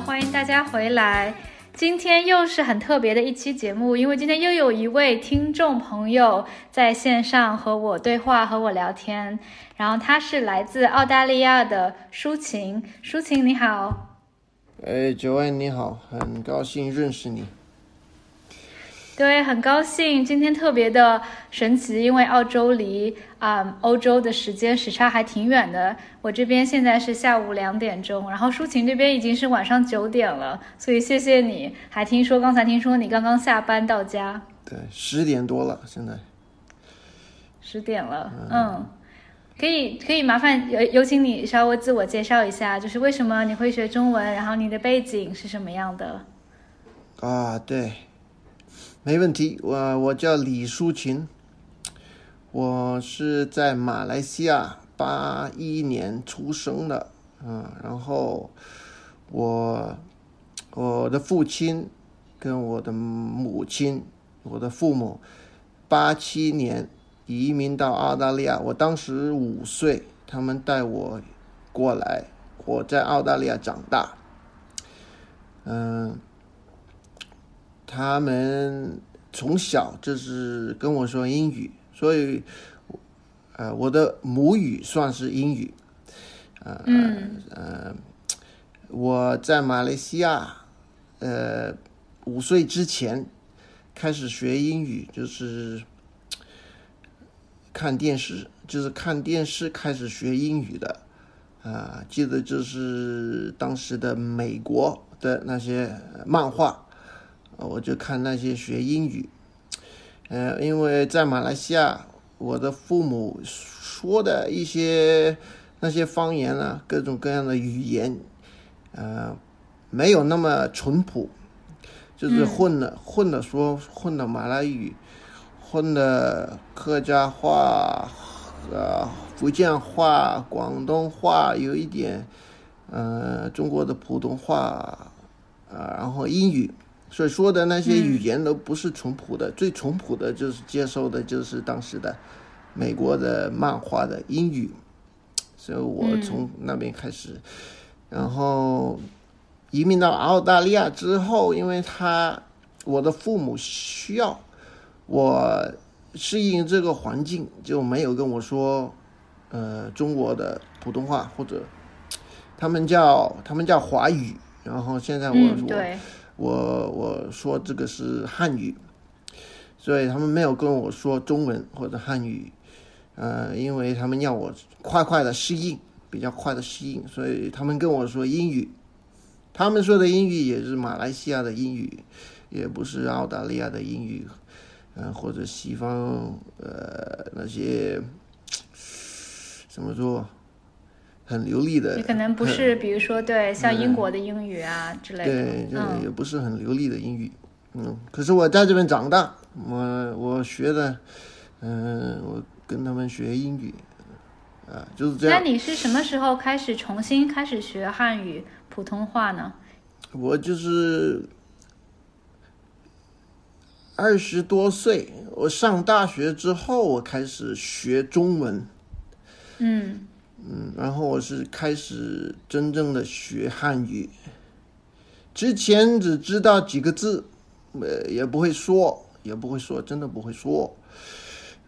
欢迎大家回来。今天又是很特别的一期节目，因为今天又有一位听众朋友在线上和我对话，和我聊天。然后他是来自澳大利亚的抒情，抒情你好。哎，九安你好，很高兴认识你。对，很高兴今天特别的神奇，因为澳洲离啊欧洲的时间时差还挺远的。我这边现在是下午两点钟，然后抒情这边已经是晚上九点了，所以谢谢你。还听说刚才听说你刚刚下班到家，对，十点多了，现在十点了，嗯，可以可以麻烦有有请你稍微自我介绍一下，就是为什么你会学中文，然后你的背景是什么样的？啊，对。没问题，我我叫李淑琴，我是在马来西亚八一年出生的，嗯，然后我我的父亲跟我的母亲，我的父母八七年移民到澳大利亚，我当时五岁，他们带我过来，我在澳大利亚长大，嗯。他们从小就是跟我说英语，所以，呃，我的母语算是英语。呃，呃，我在马来西亚，呃，五岁之前开始学英语，就是看电视，就是看电视开始学英语的。啊，记得就是当时的美国的那些漫画。我就看那些学英语，呃，因为在马来西亚，我的父母说的一些那些方言啊，各种各样的语言，呃，没有那么淳朴，就是混了混了说混了马来语，混了客家话，呃，福建话、广东话，有一点，呃，中国的普通话，啊，然后英语。所以说的那些语言都不是淳朴的，最淳朴的就是接受的就是当时的美国的漫画的英语，所以我从那边开始，然后移民到澳大利亚之后，因为他我的父母需要我适应这个环境，就没有跟我说呃中国的普通话或者他们叫他们叫华语，然后现在我我。我我说这个是汉语，所以他们没有跟我说中文或者汉语，呃，因为他们要我快快的适应，比较快的适应，所以他们跟我说英语。他们说的英语也是马来西亚的英语，也不是澳大利亚的英语，嗯，或者西方呃那些 怎么说？很流利的，可能不是，比如说对，像英国的英语啊之类的，对，就也不是很流利的英语，嗯。可是我在这边长大，我我学的，嗯，我跟他们学英语，啊，就是这样。那你是什么时候开始重新开始学汉语普通话呢？我就是二十多岁，我上大学之后，我开始学中文，嗯。嗯，然后我是开始真正的学汉语，之前只知道几个字，呃，也不会说，也不会说，真的不会说。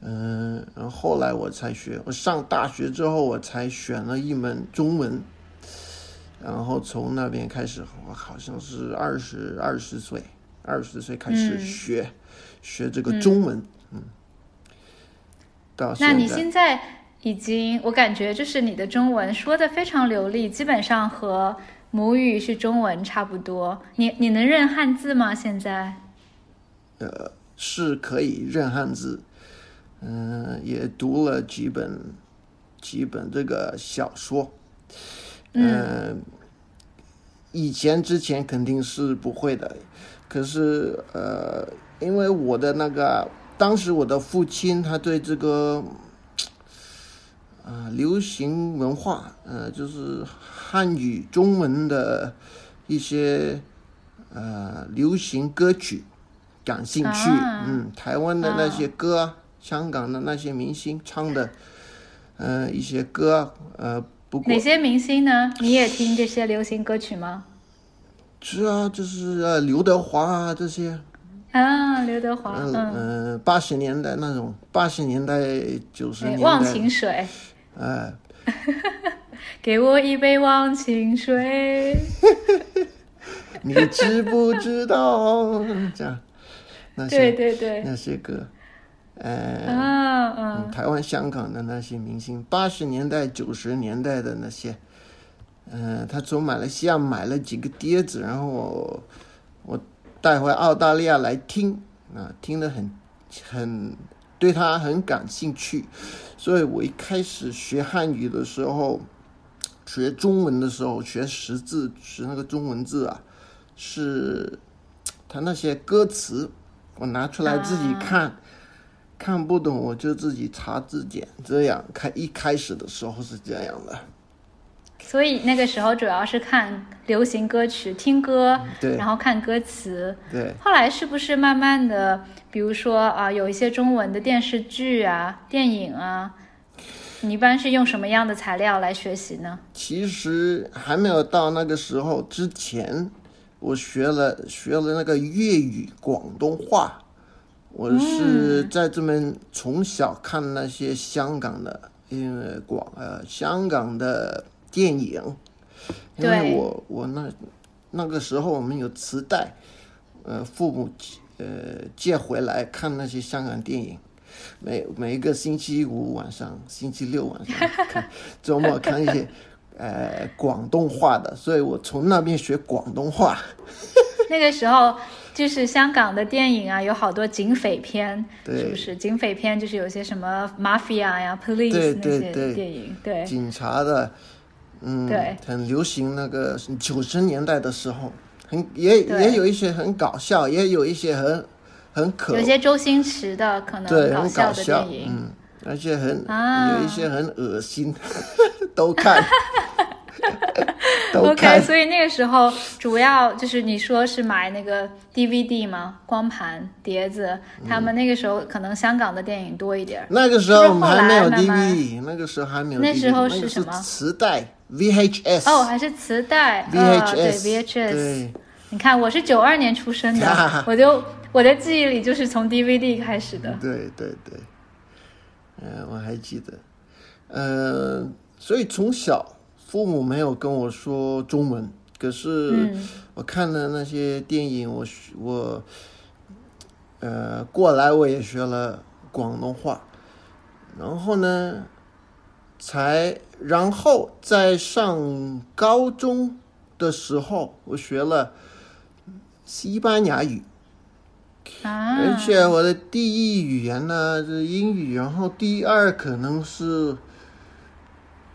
嗯，然后后来我才学，我上大学之后我才选了一门中文，然后从那边开始，我好像是二十二十岁，二十岁开始学学这个中文，嗯，到那你现在？已经，我感觉就是你的中文说的非常流利，基本上和母语是中文差不多。你你能认汉字吗？现在？呃，是可以认汉字，嗯，也读了几本几本这个小说，嗯，以前之前肯定是不会的，可是呃，因为我的那个当时我的父亲他对这个。啊，流行文化，呃，就是汉语中文的一些呃流行歌曲感兴趣。嗯，台湾的那些歌，香港的那些明星唱的，呃，一些歌，呃，不过哪些明星呢？你也听这些流行歌曲吗？是啊，就是呃刘德华啊这些，啊，刘德华，嗯八十年代那种，八十年代九十年代忘，情水，哎，给我一杯忘情水。你知不知道？这样，那对些对对，那些歌，呃，啊嗯，台湾、香港的那些明星，八十年代、九十年代的那些，嗯、他从马来西亚买了几个碟子，然后我我带回澳大利亚来听，啊，听得很很对他很感兴趣，所以我一开始学汉语的时候，学中文的时候，学识字，学那个中文字啊，是他那些歌词，我拿出来自己看。看不懂我就自己查字典，这样开一开始的时候是这样的，所以那个时候主要是看流行歌曲，听歌，对然后看歌词。对，后来是不是慢慢的，比如说啊，有一些中文的电视剧啊、电影啊，你一般是用什么样的材料来学习呢？其实还没有到那个时候之前，我学了学了那个粤语广东话，我是在这边从小看那些香港的，因为广呃香港的电影，因为我我那那个时候我们有磁带，呃父母呃借回来看那些香港电影。每每一个星期五晚上、星期六晚上看，周末看一些呃广东话的，所以我从那边学广东话。那个时候就是香港的电影啊，有好多警匪片，对是不是？警匪片就是有些什么 mafia 呀、police 对那些电影，对警察的，嗯，对。很流行那个九十年代的时候，很也也有一些很搞笑，也有一些很很可有些周星驰的可能对很搞笑的，电影。嗯，而且很、啊。有一些很恶心，都看，都 OK，所以那个时候主要就是你说是买那个 DVD 吗？光盘碟子，他们那个时候可能香港的电影多一点儿。那个时候我们还没有 DVD，那个时候还没有 DVD，那时候是什么？磁带 VHS。哦，还是磁带 VHS，、啊对 VHS。对你看，我是九二年出生的，我就我的记忆里就是从 DVD 开始的。对对对，呃，我还记得，呃，所以从小父母没有跟我说中文，可是嗯我看了那些电影，我我，呃，过来我也学了广东话，然后呢，才然后在上高中的时候，我学了西班牙语。啊，而且我的第一语言呢是英语，然后第二可能是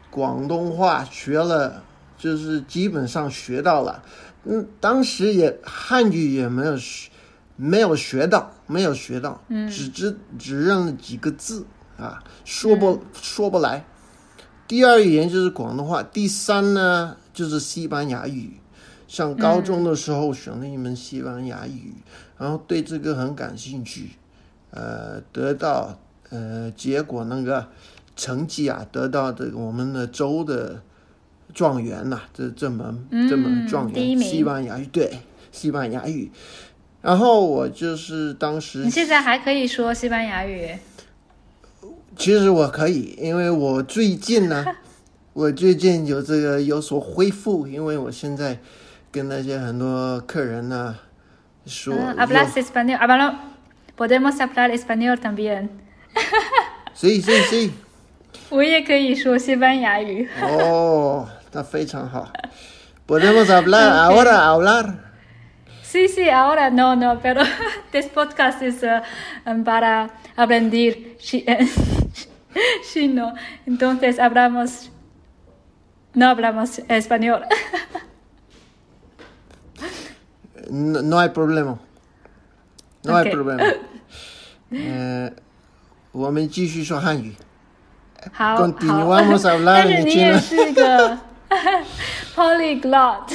广东话，学了就是基本上学到了。嗯，当时也汉语也没有学，没有学到，没有学到，嗯，只知只认了几个字啊，说不、说不来。第二语言就是广东话，第三呢就是西班牙语。上高中的时候选了一门西班牙语，然后对这个很感兴趣，呃，得到呃结果那个成绩啊，得到这个我们的州的状元呐、这这门、这门状元，西班牙语对西班牙语，然后我就是当时你现在还可以说西班牙语？其实我可以，因为我最近呢，我最近有这个有所恢复，因为我现在跟那些很多客人呢说，嗯，hablas español? Hablamos, podemos hablar español también。所以所以所以，我也可以说西班牙语。哦，那非常好，podemos hablar ahora hablar。Sí, sí, ahora no, no, pero this podcast es uh, um, para aprender chi- chino. Entonces hablamos, no hablamos español. No, no hay problema. No hay Ok. problema. 呃，我们继续说汉语。好， Continuamos 好 hablar 但是你也是个 polyglot，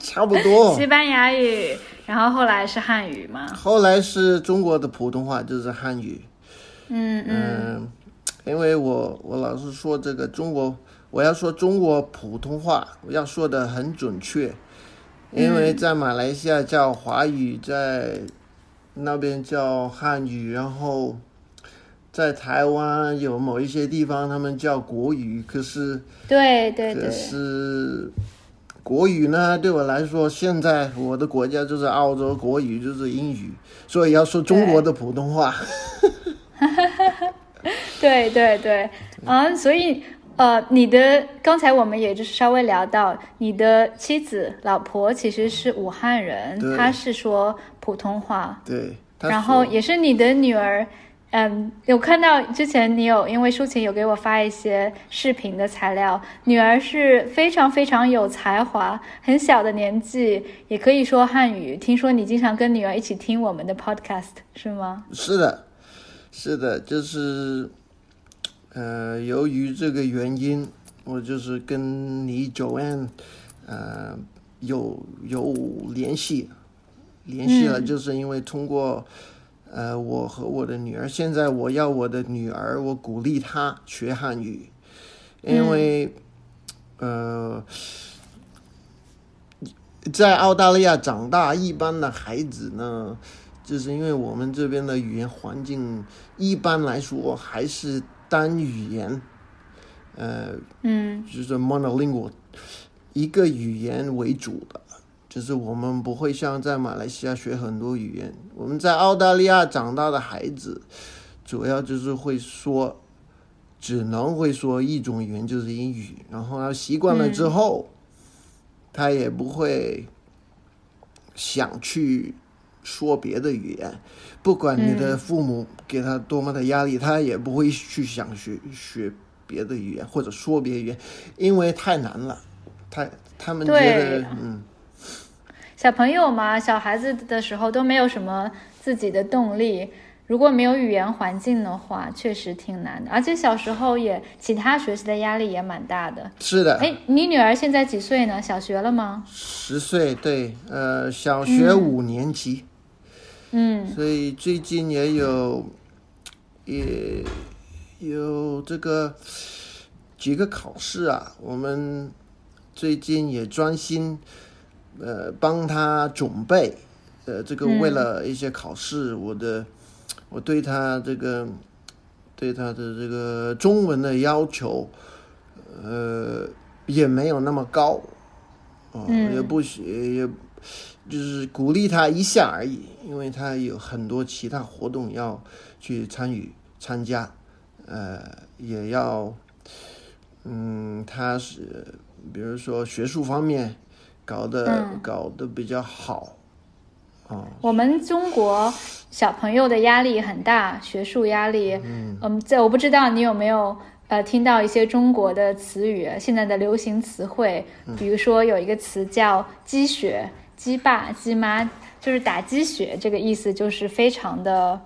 差不多。西班牙语，然后后来是汉语嘛？后来是中国的普通话，就是汉语。嗯嗯嗯， 因为我我老是说这个中国，我要说中国普通话，我要说的很准确，因为在马来西亚叫华语，在那边叫汉语，然后在台湾有某一些地方他们叫国语，可是对对对。对，是国语呢，对我来说，现在我的国家就是澳洲，国语就是英语，所以要说中国的普通话。对对对，啊，所以呃，你的刚才我们也就是稍微聊到，你的妻子、老婆其实是武汉人，对她是说普通话，对，然后也是你的女儿。嗯，有看到之前你有因为抒情有给我发一些视频的材料，女儿是非常非常有才华，很小的年纪也可以说汉语。听说你经常跟女儿一起听我们的 podcast 是吗？是的，是的，就是呃，由于这个原因，我就是跟你 Joanne 呃有有联系，联系了，就是因为通过。呃，我和我的女儿，现在我要我的女儿，我鼓励她学汉语，因为，呃，在澳大利亚长大，一般的孩子呢，就是因为我们这边的语言环境，一般来说还是单语言，呃，嗯就是 monolingual，一个语言为主的，就是我们不会像在马来西亚学很多语言。我们在澳大利亚长大的孩子，主要就是会说，只能会说一种语言，就是英语。然后他习惯了之后，他也不会想去说别的语言。不管你的父母给他多么的压力，他也不会去想学学别的语言或者说别的语言，因为太难了。他他们觉得，嗯，小朋友嘛，小孩子的时候都没有什么自己的动力，如果没有语言环境的话，确实挺难的。而且小时候也其他学习的压力也蛮大的。是的，哎，你女儿现在几岁呢？小学了吗？十岁，对，呃，小学五年级，嗯所以最近也有，也有这个几个考试啊，我们最近也专心，呃，帮他准备，呃，这个为了一些考试，我的，我对他这个，对他的这个中文的要求，呃，也没有那么高，哦，也不许也。就是鼓励他一下而已，因为他有很多其他活动要去参与参加，呃，也要，嗯，他是比如说学术方面搞得、搞得比较好，哦，我们中国小朋友的压力很大，学术压力。嗯，在我不知道你有没有呃听到一些中国的词语，现在的流行词汇，比如说有一个词叫“鸡血”。鸡爸、鸡妈就是打鸡血，这个意思就是非常的、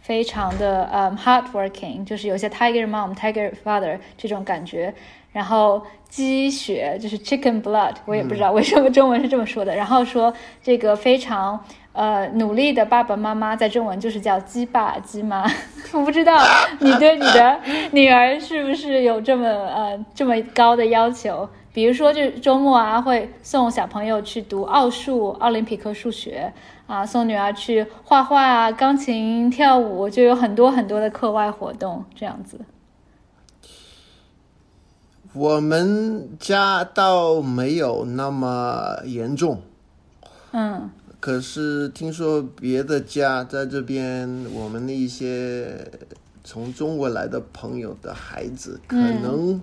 非常的嗯、hardworking，就是有些 tiger mom、tiger father 这种感觉。然后鸡血就是 chicken blood，我也不知道为什么中文是这么说的。然后说这个非常呃努力的爸爸妈妈，在中文就是叫鸡爸、鸡妈。我不知道你对你的女儿是不是有这么呃这么高的要求？比如说，这周末啊，会送小朋友去读奥数、奥林匹克数学啊，送女儿去画画啊、钢琴、跳舞，就有很多很多的课外活动这样子。我们家倒没有那么严重，嗯。可是听说别的家在这边，我们的一些从中国来的朋友的孩子，可能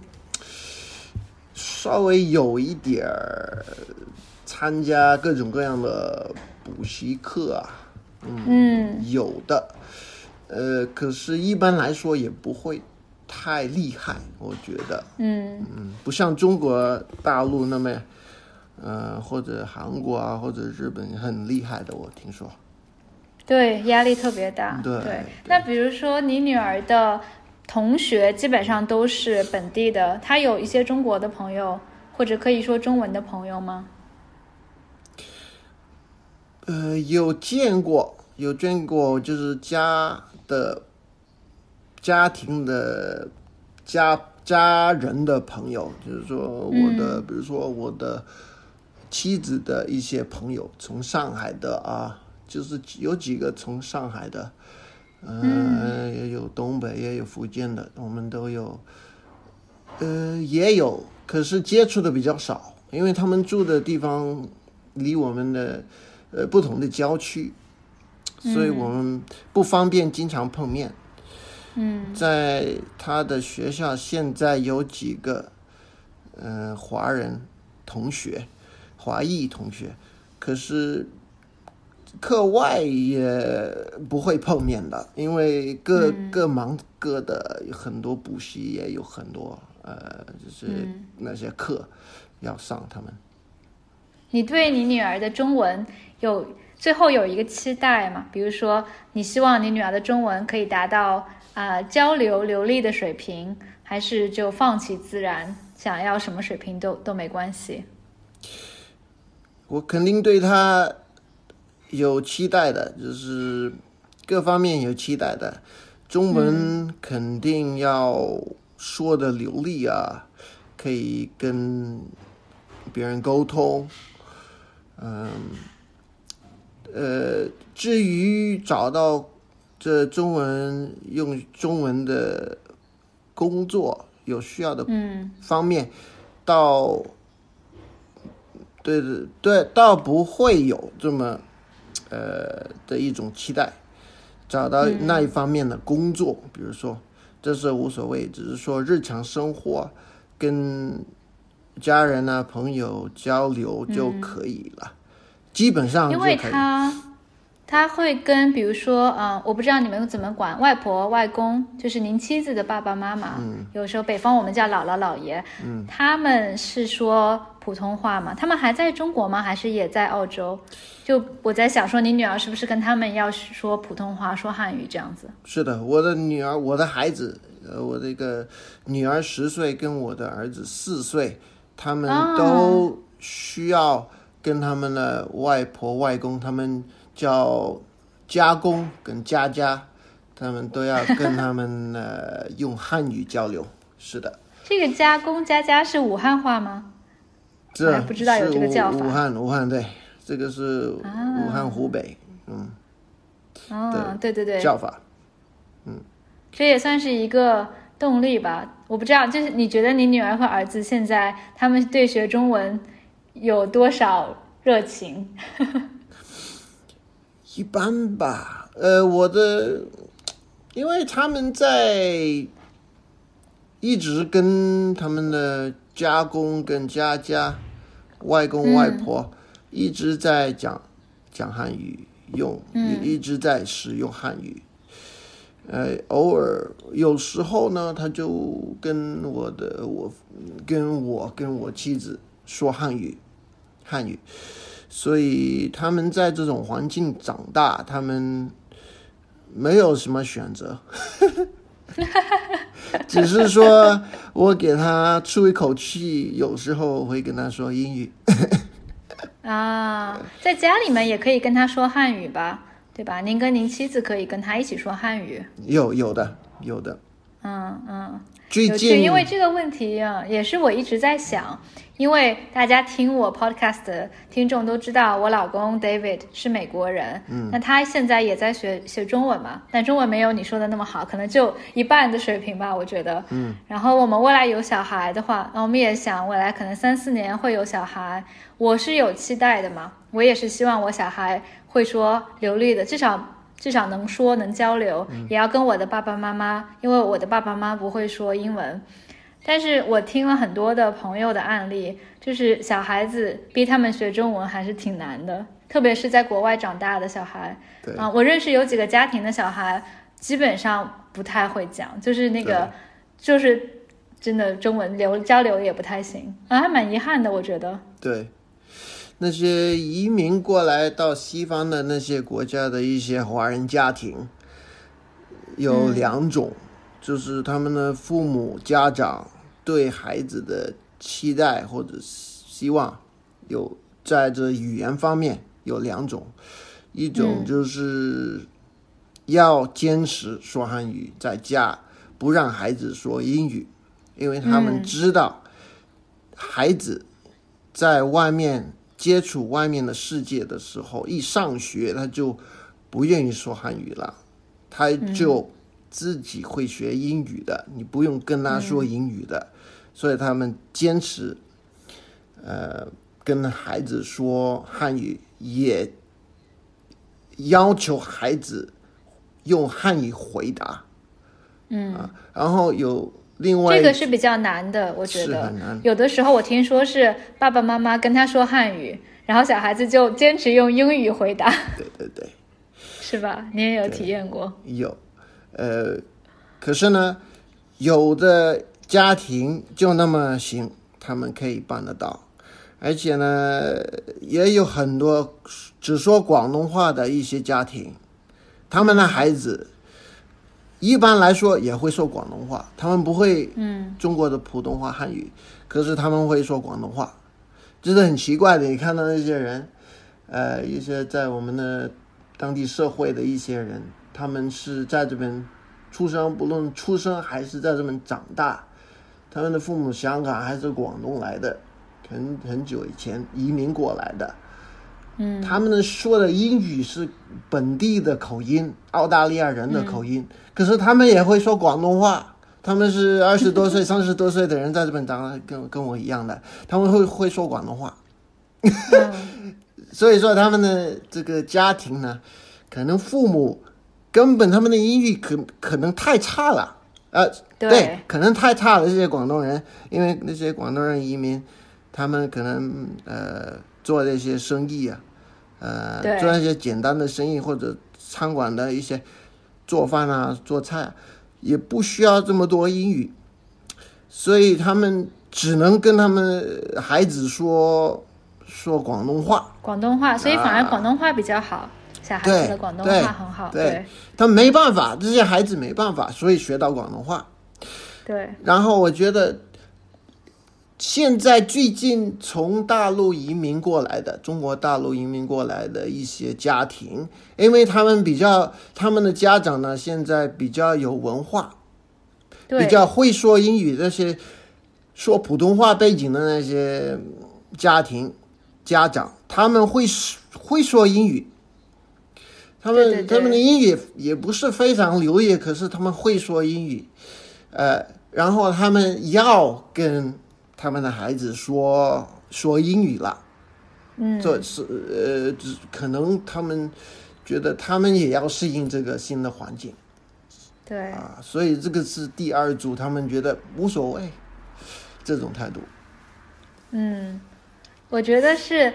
稍微有一点儿参加各种各样的补习课啊，嗯有的，呃，可是一般来说也不会太厉害，我觉得，嗯。嗯，不像中国大陆那么，呃，或者韩国啊，或者日本很厉害的，我听说。对，压力特别大。对。对。那比如说你女儿的同学基本上都是本地的，他有一些中国的朋友，或者可以说中文的朋友吗？呃，有见过，有见过，就是家的家庭的家家人的朋友，就是说我的，比如说我的妻子的一些朋友，从上海的啊，就是有几个从上海的，嗯，也有东北，也有福建的，我们都有，呃，也有，可是接触的比较少，因为他们住的地方离我们的呃不同的郊区，所以我们不方便经常碰面。嗯在他的学校现在有几个，呃，华人同学，华裔同学，可是课外也不会碰面的，因为各、各忙各的，有很多补习也有很多，呃，就是那些课要上，他们。你对你女儿的中文有最后有一个期待吗？比如说，你希望你女儿的中文可以达到啊、呃交流流利的水平，还是就放弃自然，想要什么水平都都没关系？我肯定对他有期待的，就是各方面有期待的。中文肯定要说的流利啊，可以跟别人沟通。嗯，呃，至于找到这中文用中文的工作有需要的嗯方面，到对对对，倒不会有这么呃的一种期待，找到那一方面的工作，比如说，这是无所谓，只是说日常生活跟家人啊朋友交流就可以了，基本上就可以。他他会跟比如说，嗯、我不知道你们怎么管外婆、外公，就是您妻子的爸爸妈妈。嗯有时候北方我们叫姥姥姥爷。嗯，他们是说普通话吗？他们还在中国吗？还是也在澳洲？就我在想说，你女儿是不是跟他们要说普通话、说汉语这样子？是的，我的女儿，我的孩子，呃，我这个女儿十岁，跟我的儿子四岁，他们啊都需要跟他们的外婆、外公，他们叫家公跟家家，他们都要跟他们 呃用汉语交流。是的，这个加工加加是武汉话吗？这还不知道有这个叫法武武汉，武汉对，这个是啊武汉湖北，嗯，哦，对对对，叫法。嗯这也算是一个动力吧。我不知道，就是你觉得你女儿和儿子现在他们对学中文有多少热情？一般吧，呃，我的，因为他们在一直跟他们的家公跟家家、外公外婆一直在讲讲汉语，用一一直在使用汉语。呃，偶尔有时候呢，他就跟我的我跟我跟我妻子说汉语，汉语。所以他们在这种环境长大，他们没有什么选择，只是说我给他出一口气，有时候会跟他说英语。啊，在家里面也可以跟他说汉语吧，对吧？您跟您妻子可以跟他一起说汉语。有有的有的，嗯嗯，最近因为这个问题啊，也是我一直在想，因为大家听我 podcast 的听众都知道，我老公 David 是美国人，嗯，那他现在也在学学中文嘛，但中文没有你说的那么好，可能就一半的水平吧，我觉得，嗯，然后我们未来有小孩的话，那我们也想未来可能三四年会有小孩，我是有期待的嘛，我也是希望我小孩会说流利的，至少。至少能说能交流，也要跟我的爸爸妈妈，因为我的爸爸妈妈不会说英文，但是我听了很多的朋友的案例，就是小孩子逼他们学中文还是挺难的，特别是在国外长大的小孩。对。啊，我认识有几个家庭的小孩，基本上不太会讲，就是那个，就是真的中文流交流也不太行。啊，还蛮遗憾的，我觉得。对那些移民过来到西方的那些国家的一些华人家庭，有两种，就是他们的父母家长对孩子的期待或者希望，有在这语言方面有两种，一种就是要坚持说汉语，在家不让孩子说英语，因为他们知道孩子在外面接触外面的世界的时候，一上学他就不愿意说汉语了，他就自己会学英语的，你不用跟他说英语的，所以他们坚持，呃，跟孩子说汉语，也要求孩子用汉语回答。嗯，然后有另外这个是比较难的，我觉得有的时候我听说是爸爸妈妈跟他说汉语，然后小孩子就坚持用英语回答，对对对。是吧？你也有体验过？有，呃，可是呢，有的家庭就那么行，他们可以办得到，而且呢，也有很多只说广东话的一些家庭，他们的孩子一般来说也会说广东话，他们不会嗯中国的普通话汉语，可是他们会说广东话，这是很奇怪的。你看到那些人，呃，一些在我们的当地社会的一些人，他们是在这边出生，不论出生还是在这边长大，他们的父母香港还是广东来的，很很久以前移民过来的。嗯，他们说的英语是本地的口音，澳大利亚人的口音，可是他们也会说广东话。他们是 二十多岁、三十多岁的人，在这边长大，跟跟我一样的，他们会会说广东话。嗯 所以说，他们的这个家庭呢，可能父母根本他们的英语可可能太差了，呃，对可能太差了。这些广东人，因为那些广东人移民，他们可能呃做这些生意啊，呃做一些简单的生意或者餐馆的一些做饭啊、做菜啊，也不需要这么多英语，所以他们只能跟他们孩子说说广东话。广东话，所以反而广东话比较好，小孩子的广东话很好，对他没办法，这些孩子没办法，所以学到广东话。对，然后我觉得，现在最近从大陆移民过来的，中国大陆移民过来的一些家庭，因为他们比较，他们的家长呢，现在比较有文化，比较会说英语，那些说普通话背景的那些家庭家长，他们会说会说英语。他们他们的英语也不是非常流利，可是他们会说英语，呃，然后他们要跟他们的孩子说说英语了，嗯，这是呃，可能他们觉得他们也要适应这个新的环境。对，啊，所以这个是第二组，他们觉得无所谓，这种态度。嗯，我觉得是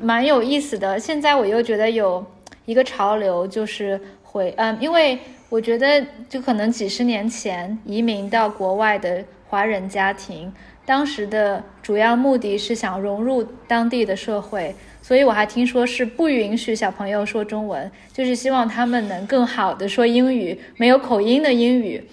蛮有意思的。现在我又觉得有一个潮流，就是回嗯，因为我觉得就可能几十年前移民到国外的华人家庭，当时的主要目的是想融入当地的社会，所以我还听说是不允许小朋友说中文，就是希望他们能更好的说英语，没有口音的英语。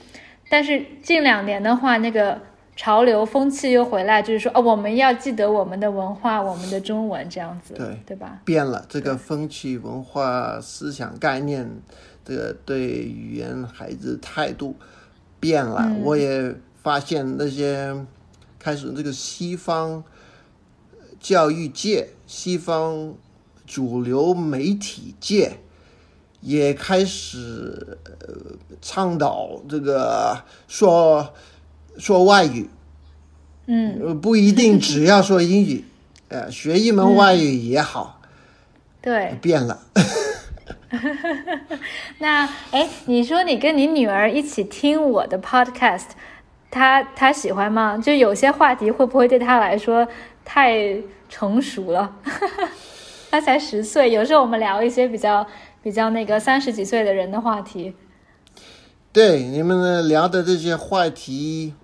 但是近两年的话，那个潮流风气又回来，就是说哦，我们要记得我们的文化，我们的中文这样子，对对吧？变了，这个风气、文化、思想概念，这个对语言孩子态度变了。嗯我也发现那些开始这个西方教育界、西方主流媒体界也开始呃倡导这个说说外语，嗯，呃，不一定只要说英语，呃，学一门外语也好，对。变了。那哎，你说你跟你女儿一起听我的 podcast，她她喜欢吗？就有些话题会不会对他来说太成熟了？他才十岁，有时候我们聊一些比较比较那个三十几岁的人的话题。对你们聊的这些话题，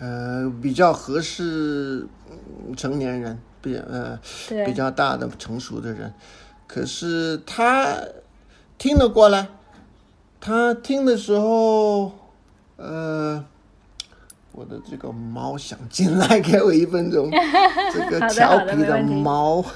呃，比较合适嗯成年人，比呃对比较大的成熟的人。可是他听得过来，他听的时候，呃，我的这个猫想进来，给我一分钟。这个调皮的猫。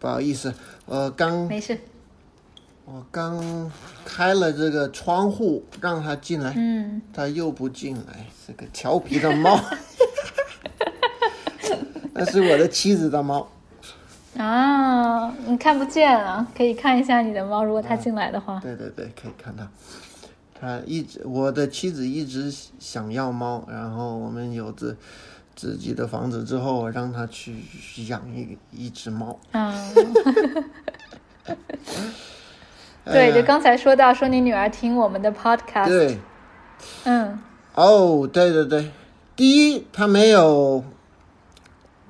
不好意思，我刚没事。我刚开了这个窗户，让它进来，嗯，它又不进来，是个调皮的猫。那是我的妻子的猫，啊，你看不见啊，可以看一下你的猫，如果它进来的话。对对对，可以看到。它一直，我的妻子一直想要猫，然后我们有自自己的房子之后，我让他去养一一只猫。嗯，对，就刚才说到说你女儿听我们的 podcast，对，嗯，哦，对对对，第一，他没有，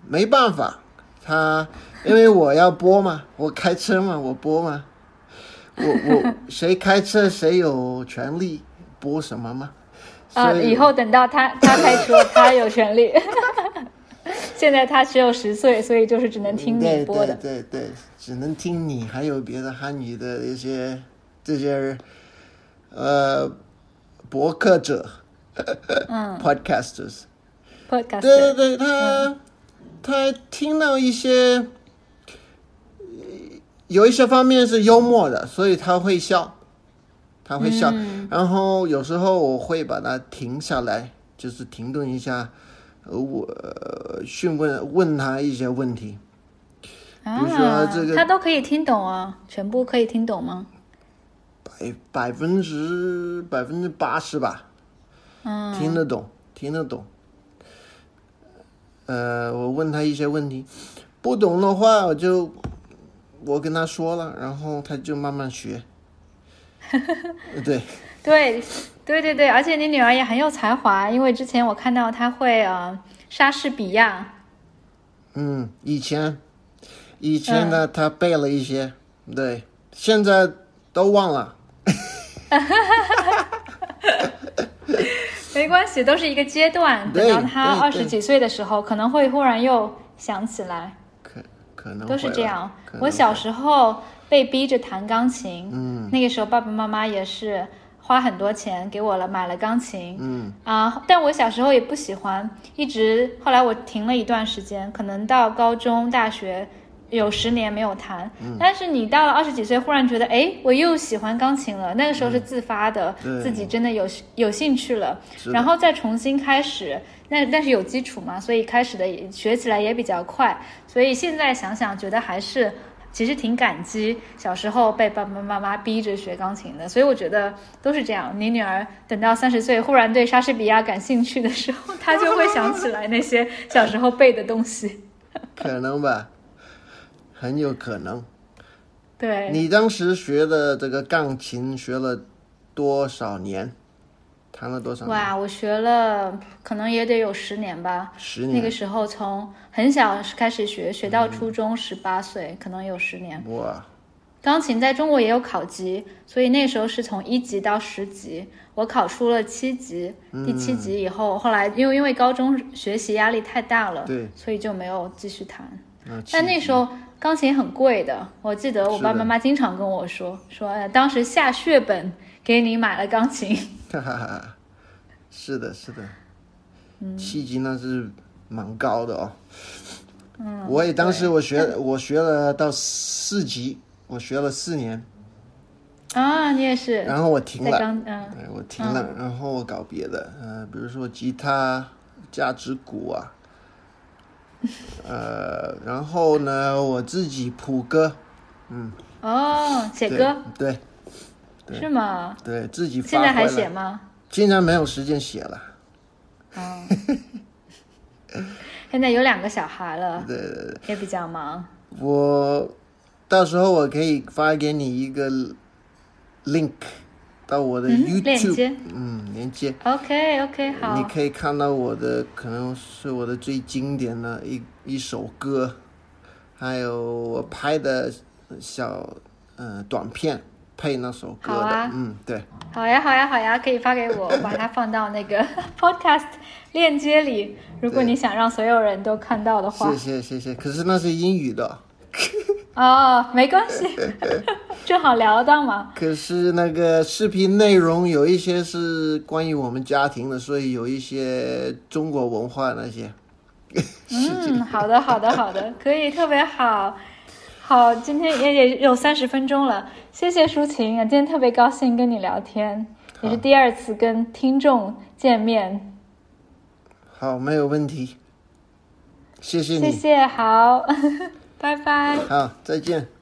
没办法，他因为我要播嘛，我开车嘛，我播嘛，我我 谁开车谁有权利播什么嘛。啊，以以后等到他他开车，他有权利。现在他只有十岁，所以就是只能听你播的。对对对，只能听你，还有别的汉语的一些这些呃博客者，嗯，podcasters。，podcast。对对对，他、他听到一些，呃有一些方面是幽默的，所以他会笑，他会笑。然后有时候我会把它停下来，就是停顿一下，呃我呃询问问他一些问题。啊，比如说这个他都可以听懂啊，全部可以听懂吗？百百分之百分之八十吧，嗯，听得懂，听得懂。呃，我问他一些问题，不懂的话我就我跟他说了，然后他就慢慢学。对，对，对对对，而且你女儿也很有才华，因为之前我看到她会呃莎士比亚，嗯，以前以前呢，她背了一些，对，现在都忘了。没关系，都是一个阶段。等到她二十几岁的时候，可能会忽然又想起来，可可能都是这样。我小时候被逼着弹钢琴，嗯。那个时候爸爸妈妈也是花很多钱给我了买了钢琴，嗯啊，但我小时候也不喜欢，一直后来我停了一段时间，可能到高中、大学有十年没有弹。嗯但是你到了二十几岁，忽然觉得，哎，我又喜欢钢琴了。那个时候是自发的，嗯自己真的有有兴趣了，然后再重新开始。那但是有基础嘛，所以开始的也学起来也比较快。所以现在想想，觉得还是。其实挺感激小时候被爸爸妈妈逼着学钢琴的，所以我觉得都是这样。你女儿等到三十岁忽然对莎士比亚感兴趣的时候，她就会想起来那些小时候背的东西。可能吧，很有可能。对，你当时学的这个钢琴学了多少年？弹了多少年？哇，我学了可能也得有十年吧。十年。那个时候从很小开始学，学到初中十八岁，可能有十年。哇，钢琴在中国也有考级，所以那时候是从一级到十级，我考出了七级。第七级以后，后来因为因为高中学习压力太大了，对，所以就没有继续弹。那但那时候钢琴很贵的，我记得我爸爸妈妈经常跟我说，说呃当时下血本给你买了钢琴。哈哈哈，是的，是的，嗯。七级那是蛮高的哦。嗯，我也当时我学我学了到四级，我学了四年，啊，你也是。然后我停了，嗯。对我停了，然后我搞别的，呃，比如说吉他、架子鼓啊，呃，然后呢，我自己谱歌，嗯。哦，写对歌对是吗？对，自己发现在还写吗？现在没有时间写了，哦，现在有两个小孩了，对对对，也比较忙。我到时候我可以发给你一个 link 到我的嗯 YouTube，链接嗯，连接。OK OK，好你，可以看到我的可能是我的最经典的一一首歌，还有我拍的小呃短片配那首歌的，啊嗯，对，好呀好呀好呀，可以发给我，我把它放到那个 Podcast 链接里。如果你想让所有人都看到的话谢，谢谢谢。可是那是英语的，哦，没关系，正好聊到嘛。可是那个视频内容有一些是关于我们家庭的，所以有一些中国文化那些。嗯，好的好的好的，可以，特别好。好，今天也也有三十分钟了，谢谢抒情啊，今天特别高兴跟你聊天，也是第二次跟听众见面，好，没有问题，谢谢你。谢，谢，好，拜拜。好，再见。